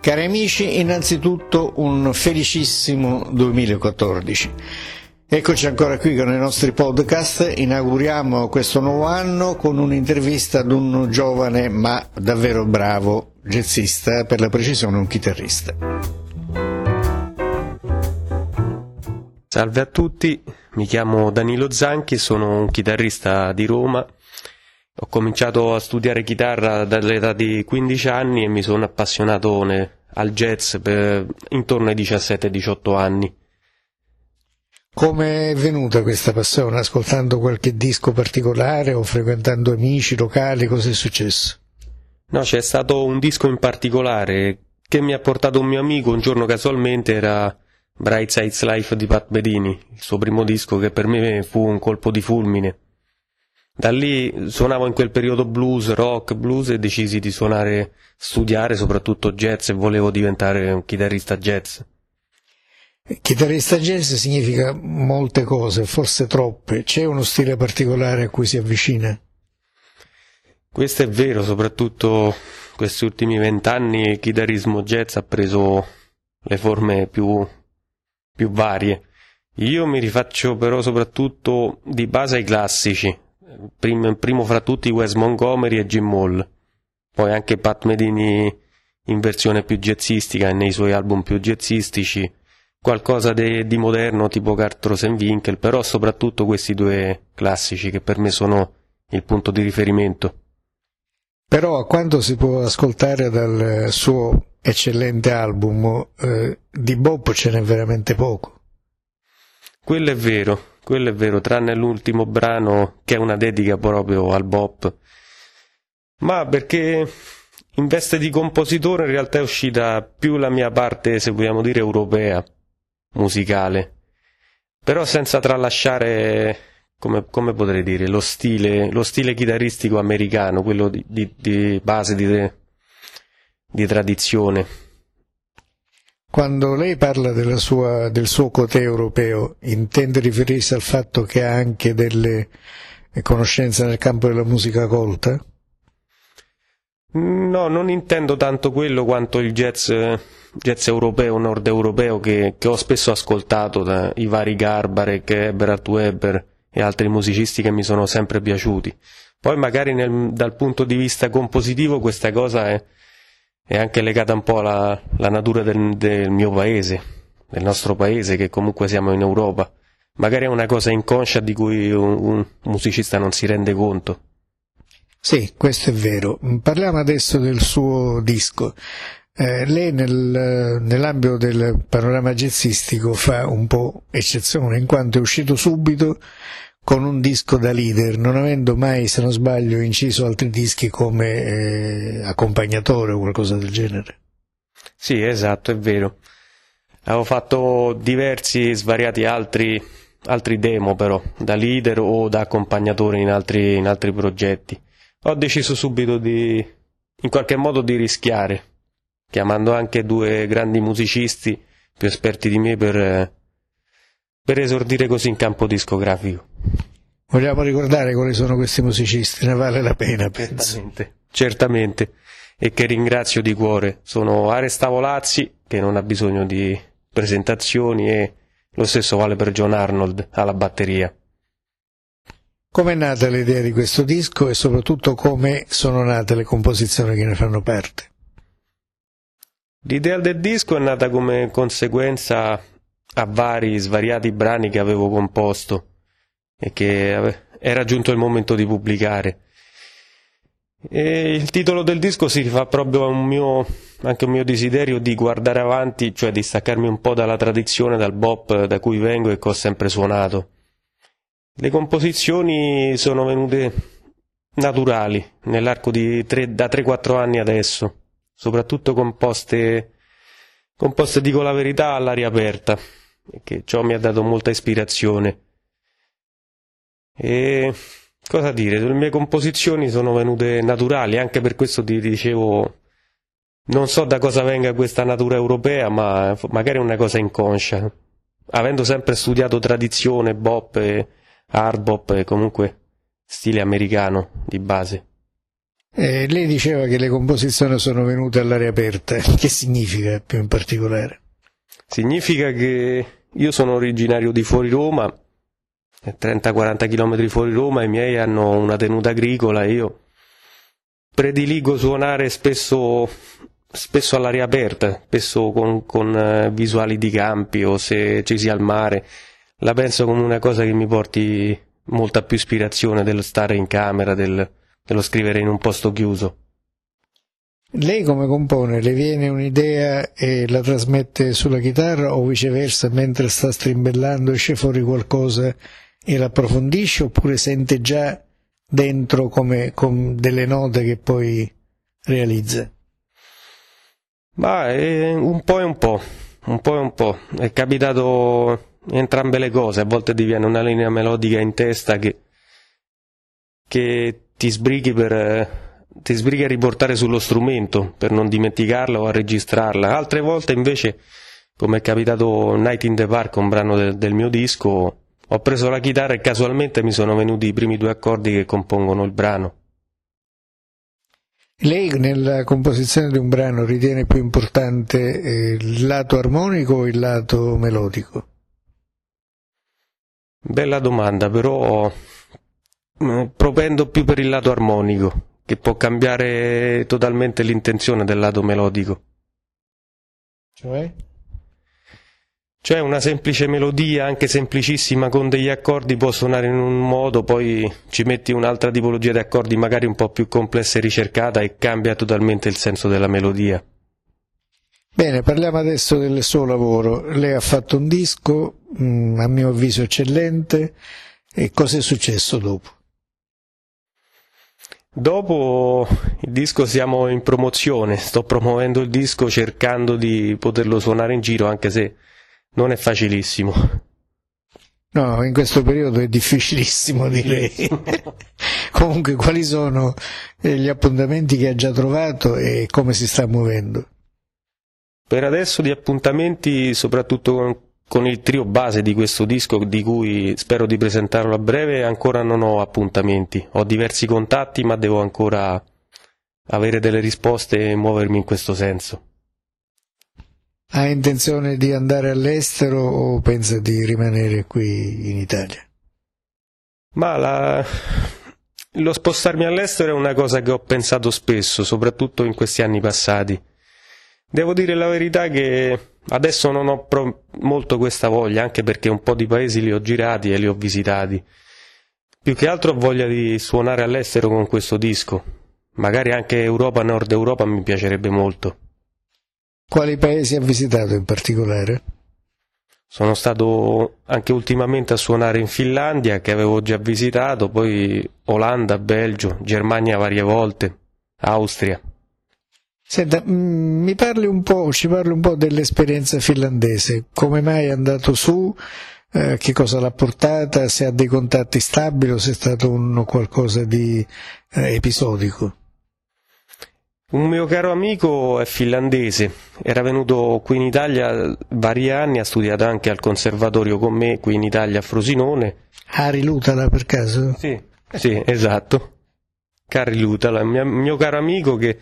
Cari amici, innanzitutto un felicissimo 2014. Eccoci ancora qui con i nostri podcast, inauguriamo questo nuovo anno con un'intervista ad un giovane ma davvero bravo jazzista, per la precisione un chitarrista. Salve a tutti, mi chiamo Danilo Zanchi, sono un chitarrista di Roma ho cominciato a studiare chitarra dall'età di 15 anni e mi sono appassionato al jazz per intorno ai 17-18 anni. Come è venuta questa passione? Ascoltando qualche disco particolare o frequentando amici locali? Cosa è successo? No, c'è stato un disco in particolare che mi ha portato un mio amico un giorno casualmente, era Bright Sides Life di Pat Bedini, il suo primo disco che per me fu un colpo di fulmine. Da lì suonavo in quel periodo blues, rock, blues e decisi di suonare, studiare soprattutto jazz e volevo diventare un chitarrista jazz. Chitarrista jazz significa molte cose, forse troppe. C'è uno stile particolare a cui si avvicina? Questo è vero, soprattutto questi ultimi vent'anni il chitarrismo jazz ha preso le forme più, più varie. Io mi rifaccio però soprattutto di base ai classici, primo, primo fra tutti Wes Montgomery e Jim Moll, poi anche Pat Medini in versione più jazzistica e nei suoi album più jazzistici, qualcosa de, di moderno tipo Cartros Winkel, però soprattutto questi due classici che per me sono il punto di riferimento. Però a quanto si può ascoltare dal suo eccellente album, eh, di Bob ce n'è veramente poco. Quello è vero, quello è vero, tranne l'ultimo brano che è una dedica proprio al bop. Ma perché in veste di compositore in realtà è uscita più la mia parte, se vogliamo dire, europea, musicale. Però senza tralasciare, come, come potrei dire, lo stile, lo stile chitarristico americano, quello di, di, di base, di, di tradizione. Quando lei parla sua, del suo cotè europeo, intende riferirsi al fatto che ha anche delle conoscenze nel campo della musica colta? No, non intendo tanto quello quanto il jazz, jazz europeo, nord europeo che, che, ho spesso ascoltato dai vari Garbarek, Eberhard Weber e altri musicisti che mi sono sempre piaciuti. Poi magari nel, dal punto di vista compositivo questa cosa è, è anche legata un po' alla, alla natura del, del, mio paese, del nostro paese, che comunque siamo in Europa. Magari è una cosa inconscia di cui un, un musicista non si rende conto. Sì, questo è vero. Parliamo adesso del suo disco. Eh, lei nel, nell'ambito del panorama jazzistico fa un po' eccezione, in quanto è uscito subito con un disco da leader, non avendo mai, se non sbaglio, inciso altri dischi come eh, accompagnatore o qualcosa del genere. Sì, esatto, è vero. Avevo fatto diversi, svariati altri, altri demo però, da leader o da accompagnatore in altri, in altri progetti. Ho deciso subito di, in qualche modo, di rischiare, chiamando anche due grandi musicisti più esperti di me per per esordire così in campo discografico. Vogliamo ricordare quali sono questi musicisti, ne vale la pena, penso. Certamente, certamente. e che ringrazio di cuore. Sono Ares Tavolazzi, che non ha bisogno di presentazioni, e lo stesso vale per John Arnold alla batteria. Come è nata l'idea di questo disco e soprattutto come sono nate le composizioni che ne fanno parte? L'idea del disco è nata come conseguenza a vari svariati brani che avevo composto e che era giunto il momento di pubblicare. E il titolo del disco si rifà proprio a un mio, anche un mio desiderio di guardare avanti, cioè di staccarmi un po' dalla tradizione, dal bop da cui vengo e che ho sempre suonato. Le composizioni sono venute naturali nell'arco di tre, da 3-4 anni adesso, soprattutto composte, composte, dico la verità, all'aria aperta che ciò mi ha dato molta ispirazione. E cosa dire, le mie composizioni sono venute naturali, anche per questo ti dicevo, non so da cosa venga questa natura europea, ma magari è una cosa inconscia. Avendo sempre studiato tradizione, bop hard bop comunque stile americano di base. Eh, lei diceva che le composizioni sono venute all'aria aperta, che significa più in particolare? Significa che io sono originario di fuori Roma, 30-40 km fuori Roma, i miei hanno una tenuta agricola e io prediligo suonare spesso, spesso all'aria aperta, spesso con, con eh, visuali di campi o se ci sia al mare. La penso come una cosa che mi porti molta più ispirazione dello stare in camera, del, dello scrivere in un posto chiuso. Lei come compone? Le viene un'idea e la trasmette sulla chitarra o viceversa mentre sta strimbellando esce fuori qualcosa e l'approfondisce oppure sente già dentro come, con delle note che poi realizza? Ma è un po' e un po', un po' e un po'. È capitato entrambe le cose, a volte ti viene una linea melodica in testa che, che ti sbrighi per ti sbrighi a riportare sullo strumento per non dimenticarla o a registrarla. Altre volte invece, come è capitato Night in the Park, un brano del, del mio disco, ho preso la chitarra e casualmente mi sono venuti i primi due accordi che compongono il brano. Lei nella composizione di un brano ritiene più importante eh, il lato armonico o il lato melodico? Bella domanda, però propendo più per il lato armonico che può cambiare totalmente l'intenzione del lato melodico. Cioè? Cioè una semplice melodia, anche semplicissima, con degli accordi può suonare in un modo, poi ci metti un'altra tipologia di accordi magari un po' più complessa e ricercata e cambia totalmente il senso della melodia. Bene, parliamo adesso del suo lavoro. Lei ha fatto un disco, mm, a mio avviso eccellente, e cosa è successo dopo? Dopo il disco siamo in promozione, sto promuovendo il disco cercando di poterlo suonare in giro anche se non è facilissimo. No, in questo periodo è difficilissimo direi. Comunque quali sono eh, gli appuntamenti che ha già trovato e come si sta muovendo? Per adesso di appuntamenti soprattutto con con il trio base di questo disco di cui spero di presentarlo a breve ancora non ho appuntamenti, ho diversi contatti ma devo ancora avere delle risposte e muovermi in questo senso. Ha intenzione di andare all'estero o pensa di rimanere qui in Italia? Ma la... lo spostarmi all'estero è una cosa che ho pensato spesso, soprattutto in questi anni passati. Devo dire la verità che adesso non ho pro- molto questa voglia, anche perché un po' di paesi li ho girati e li ho visitati. Più che altro ho voglia di suonare all'estero con questo disco. Magari anche Europa, Nord Europa mi piacerebbe molto. Quali paesi ha visitato in particolare? Sono stato anche ultimamente a suonare in Finlandia, che avevo già visitato, poi Olanda, Belgio, Germania varie volte, Austria. Senta, mm, mi parli un po', ci parli un po' dell'esperienza finlandese, come mai è andato su, eh, che cosa l'ha portata, se ha dei contatti stabili o se è stato un, qualcosa di eh, episodico? Un mio caro amico è finlandese, era venuto qui in Italia vari anni, ha studiato anche al conservatorio con me qui in Italia a Frosinone. Harry Lutala per caso? Sì, sì, esatto. Harry Lutala, mio, mio caro amico che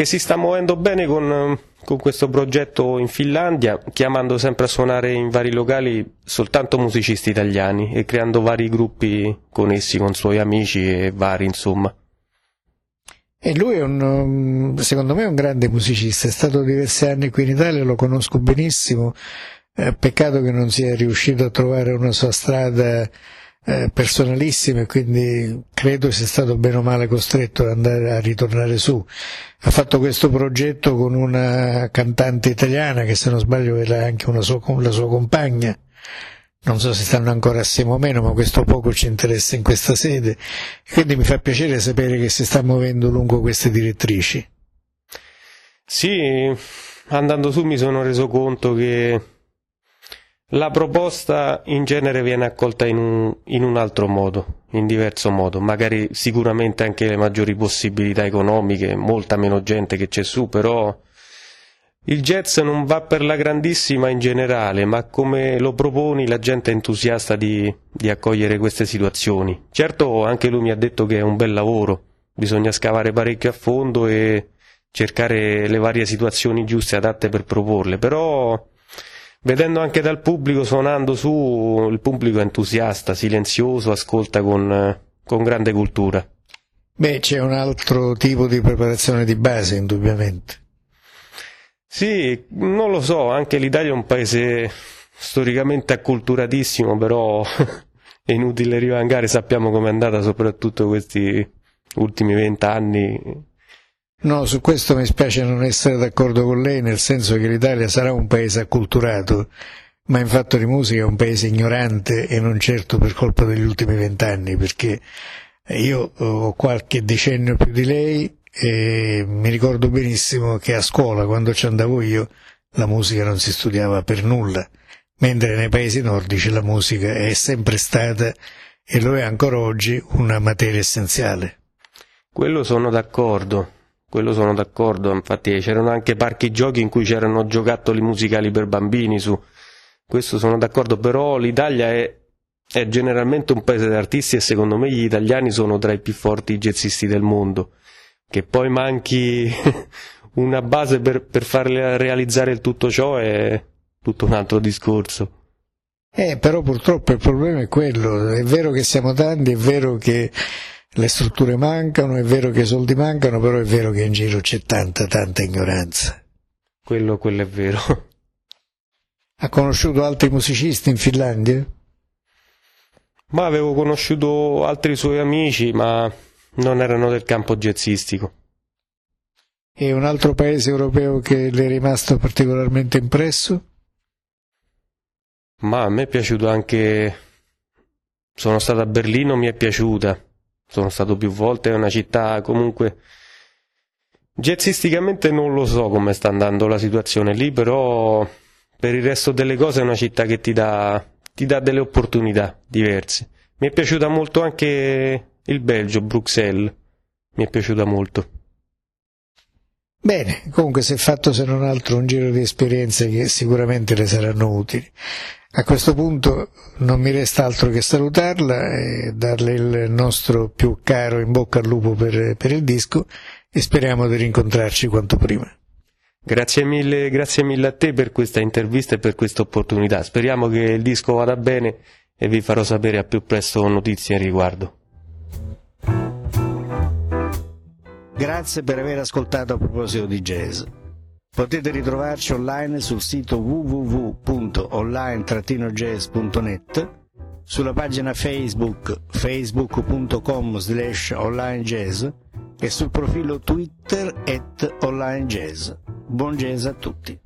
che si sta muovendo bene con, con, questo progetto in Finlandia, chiamando sempre a suonare in vari locali soltanto musicisti italiani e creando vari gruppi con essi, con suoi amici e vari, insomma. E lui è un, um, secondo me un grande musicista, è stato diversi anni qui in Italia, lo conosco benissimo, eh, peccato che non sia riuscito a trovare una sua strada eh, personalissime, quindi credo sia stato bene o male costretto ad andare a ritornare su. Ha fatto questo progetto con una cantante italiana che se non sbaglio era anche sua, la sua compagna. Non so se stanno ancora assieme o meno, ma questo poco ci interessa in questa sede. Quindi mi fa piacere sapere che si sta muovendo lungo queste direttrici. Sì, andando su mi sono reso conto che la proposta in genere viene accolta in un, in un, altro modo, in diverso modo, magari sicuramente anche le maggiori possibilità economiche, molta meno gente che c'è su, però il jazz non va per la grandissima in generale, ma come lo proponi la gente è entusiasta di, di accogliere queste situazioni. Certo anche lui mi ha detto che è un bel lavoro, bisogna scavare parecchio a fondo e cercare le varie situazioni giuste adatte per proporle, però vedendo anche dal pubblico suonando su, il pubblico è entusiasta, silenzioso, ascolta con, con grande cultura. Beh, c'è un altro tipo di preparazione di base, indubbiamente. Sì, non lo so, anche l'Italia è un paese storicamente acculturatissimo, però è inutile rivangare, sappiamo com'è andata soprattutto questi ultimi vent'anni. No, su questo mi spiace non essere d'accordo con lei, nel senso che l'Italia sarà un paese acculturato, ma in fatto di musica è un paese ignorante e non certo per colpa degli ultimi vent'anni, perché io ho qualche decennio più di lei e mi ricordo benissimo che a scuola, quando ci andavo io, la musica non si studiava per nulla mentre nei paesi nordici la musica è sempre stata e lo è ancora oggi una materia essenziale. Quello sono d'accordo, quello sono d'accordo, infatti c'erano anche parchi giochi in cui c'erano giocattoli musicali per bambini su questo sono d'accordo, però l'Italia è, è generalmente un paese di artisti e secondo me gli italiani sono tra i più forti jazzisti del mondo. Che poi manchi una base per, per farle realizzare tutto ciò è, tutto un altro discorso. Eh, però purtroppo il problema è quello, è vero che siamo tanti, è vero che le strutture mancano, è vero che i soldi mancano, però è vero che in giro c'è tanta, tanta ignoranza. Quello, quello è vero. Ha conosciuto altri musicisti in Finlandia? Ma avevo conosciuto altri suoi amici, ma non erano del campo jazzistico. E un altro paese europeo che le è rimasto particolarmente impresso? Ma a me è piaciuto anche. Sono stato a Berlino, mi è piaciuta. Sono stato più volte, è una città comunque. Jazzisticamente non lo so come sta andando la situazione lì, però per il resto delle cose è una città che ti dà, ti dà delle opportunità diverse. Mi è piaciuta molto anche il Belgio, Bruxelles. Mi è piaciuta molto. Bene, comunque si è fatto se non altro un giro di esperienze che sicuramente le saranno utili. A questo punto non mi resta altro che salutarla e darle il nostro più caro in bocca al lupo per, per il disco e speriamo di rincontrarci quanto prima. Grazie mille, grazie mille a te per questa intervista e per questa opportunità. Speriamo che il disco vada bene e vi farò sapere a più presto notizie in riguardo. Grazie per aver ascoltato a proposito di jazz. Potete ritrovarci online sul sito www.online-jazz.net, sulla pagina Facebook facebook.com slash onlinejazz e sul profilo Twitter at onlinejazz. Buon jazz a tutti!